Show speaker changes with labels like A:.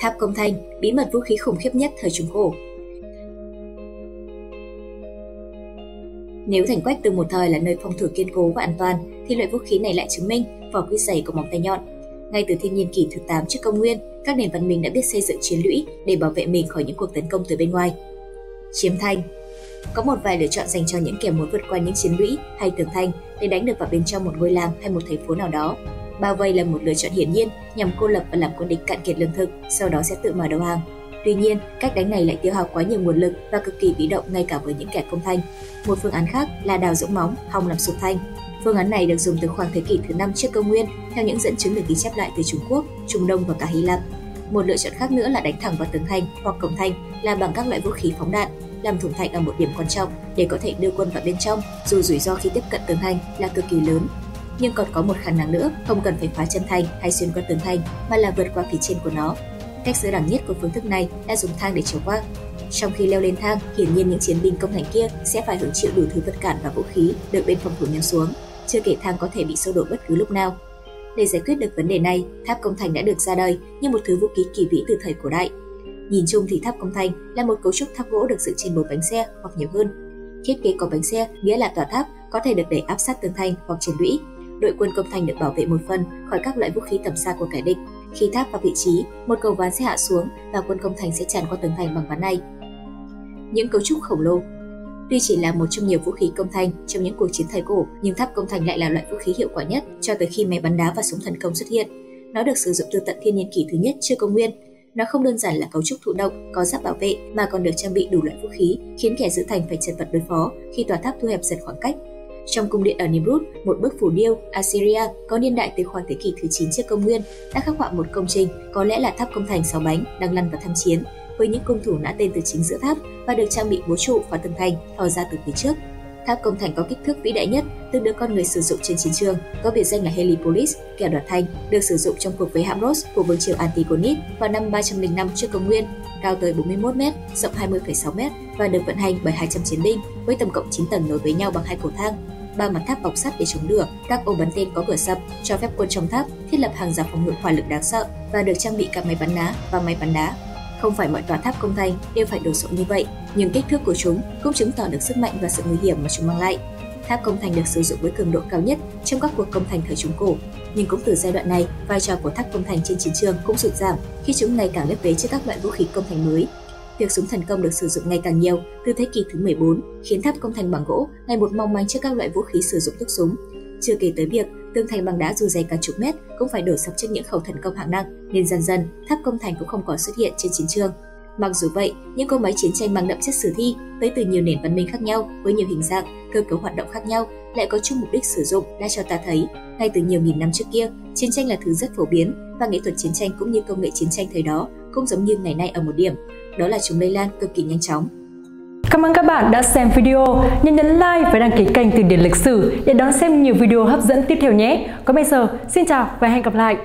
A: Tháp Công Thanh, bí mật vũ khí khủng khiếp nhất thời Trung Cổ. Nếu thành quách từ một thời là nơi phòng thủ kiên cố và an toàn, thì loại vũ khí này lại chứng minh vỏ quy dày có móng tay nhọn. Ngay từ thiên nhiên kỷ thứ 8 trước công nguyên, các nền văn minh đã biết xây dựng chiến lũy để bảo vệ mình khỏi những cuộc tấn công từ bên ngoài. Chiếm thanh Có một vài lựa chọn dành cho những kẻ muốn vượt qua những chiến lũy hay tường thanh để đánh được vào bên trong một ngôi làng hay một thành phố nào đó. Bao vây là một lựa chọn hiển nhiên nhằm cô lập và làm quân địch cạn kiệt lương thực, sau đó sẽ tự mở đầu hàng. Tuy nhiên, cách đánh này lại tiêu hao quá nhiều nguồn lực và cực kỳ bị động ngay cả với những kẻ công thanh. Một phương án khác là đào rỗng móng, hòng làm sụp thanh. Phương án này được dùng từ khoảng thế kỷ thứ 5 trước công nguyên, theo những dẫn chứng được ghi chép lại từ Trung Quốc, Trung Đông và cả Hy Lạp. Một lựa chọn khác nữa là đánh thẳng vào tường thành hoặc cổng thành là bằng các loại vũ khí phóng đạn, làm thủng thành ở một điểm quan trọng để có thể đưa quân vào bên trong, dù rủi ro khi tiếp cận tường thành là cực kỳ lớn. Nhưng còn có một khả năng nữa, không cần phải phá chân thành hay xuyên qua tường thành, mà là vượt qua phía trên của nó. Cách dễ đẳng nhất của phương thức này là dùng thang để trèo qua. Trong khi leo lên thang, hiển nhiên những chiến binh công thành kia sẽ phải hứng chịu đủ thứ vật cản và vũ khí được bên phòng thủ ném xuống, chưa kể thang có thể bị sâu đổ bất cứ lúc nào. Để giải quyết được vấn đề này, tháp công thành đã được ra đời như một thứ vũ khí kỳ vĩ từ thời cổ đại. Nhìn chung thì tháp công thành là một cấu trúc tháp gỗ được dựng trên bốn bánh xe hoặc nhiều hơn. Thiết kế có bánh xe nghĩa là tòa tháp có thể được đẩy áp sát tường thành hoặc trên lũy. Đội quân công thành được bảo vệ một phần khỏi các loại vũ khí tầm xa của kẻ địch. Khi tháp vào vị trí, một cầu ván sẽ hạ xuống và quân công thành sẽ tràn qua tường thành bằng ván này. Những cấu trúc khổng lồ Tuy chỉ là một trong nhiều vũ khí công thành trong những cuộc chiến thời cổ, nhưng tháp công thành lại là loại vũ khí hiệu quả nhất cho tới khi máy bắn đá và súng thần công xuất hiện. Nó được sử dụng từ tận thiên niên kỷ thứ nhất trước công nguyên. Nó không đơn giản là cấu trúc thụ động, có giáp bảo vệ mà còn được trang bị đủ loại vũ khí, khiến kẻ giữ thành phải chật vật đối phó khi tòa tháp thu hẹp dần khoảng cách. Trong cung điện ở Nimrud, một bức phủ điêu Assyria có niên đại từ khoảng thế kỷ thứ 9 trước công nguyên đã khắc họa một công trình có lẽ là tháp công thành sáu bánh đang lăn vào tham chiến với những cung thủ nã tên từ chính giữa tháp và được trang bị bố trụ và tường thành thò ra từ phía trước. Tháp công thành có kích thước vĩ đại nhất từng được con người sử dụng trên chiến trường, có biệt danh là Helipolis, kẻ đoạt thành, được sử dụng trong cuộc với Hamros của vương triều Antigonid vào năm 305 trước công nguyên, cao tới 41 m, rộng 20,6 m và được vận hành bởi 200 chiến binh với tổng cộng 9 tầng nối với nhau bằng hai cầu thang. Ba mặt tháp bọc sắt để chống lửa, các ô bắn tên có cửa sập, cho phép quân trong tháp thiết lập hàng rào phòng ngự hỏa lực đáng sợ và được trang bị cả máy bắn đá và máy bắn đá. Không phải mọi tòa tháp công thành đều phải đồ sộ như vậy, nhưng kích thước của chúng cũng chứng tỏ được sức mạnh và sự nguy hiểm mà chúng mang lại. Tháp công thành được sử dụng với cường độ cao nhất trong các cuộc công thành thời Trung Cổ, nhưng cũng từ giai đoạn này, vai trò của tháp công thành trên chiến trường cũng sụt giảm khi chúng ngày càng lép vế trước các loại vũ khí công thành mới. Việc súng thần công được sử dụng ngày càng nhiều từ thế kỷ thứ 14 khiến tháp công thành bằng gỗ ngày một mong manh trước các loại vũ khí sử dụng thuốc súng. Chưa kể tới việc tường thành bằng đá dù dày cả chục mét cũng phải đổ sập trước những khẩu thần công hạng nặng, nên dần dần tháp công thành cũng không còn xuất hiện trên chiến trường. Mặc dù vậy, những cỗ máy chiến tranh mang đậm chất sử thi tới từ nhiều nền văn minh khác nhau với nhiều hình dạng, cơ cấu hoạt động khác nhau lại có chung mục đích sử dụng đã cho ta thấy ngay từ nhiều nghìn năm trước kia, chiến tranh là thứ rất phổ biến và nghệ thuật chiến tranh cũng như công nghệ chiến tranh thời đó cũng giống như ngày nay ở một điểm, đó là chúng lây lan cực kỳ nhanh chóng
B: Cảm ơn các bạn đã xem video. Nhớ nhấn like và đăng ký kênh Từ điển lịch sử để đón xem nhiều video hấp dẫn tiếp theo nhé. Còn bây giờ, xin chào và hẹn gặp lại.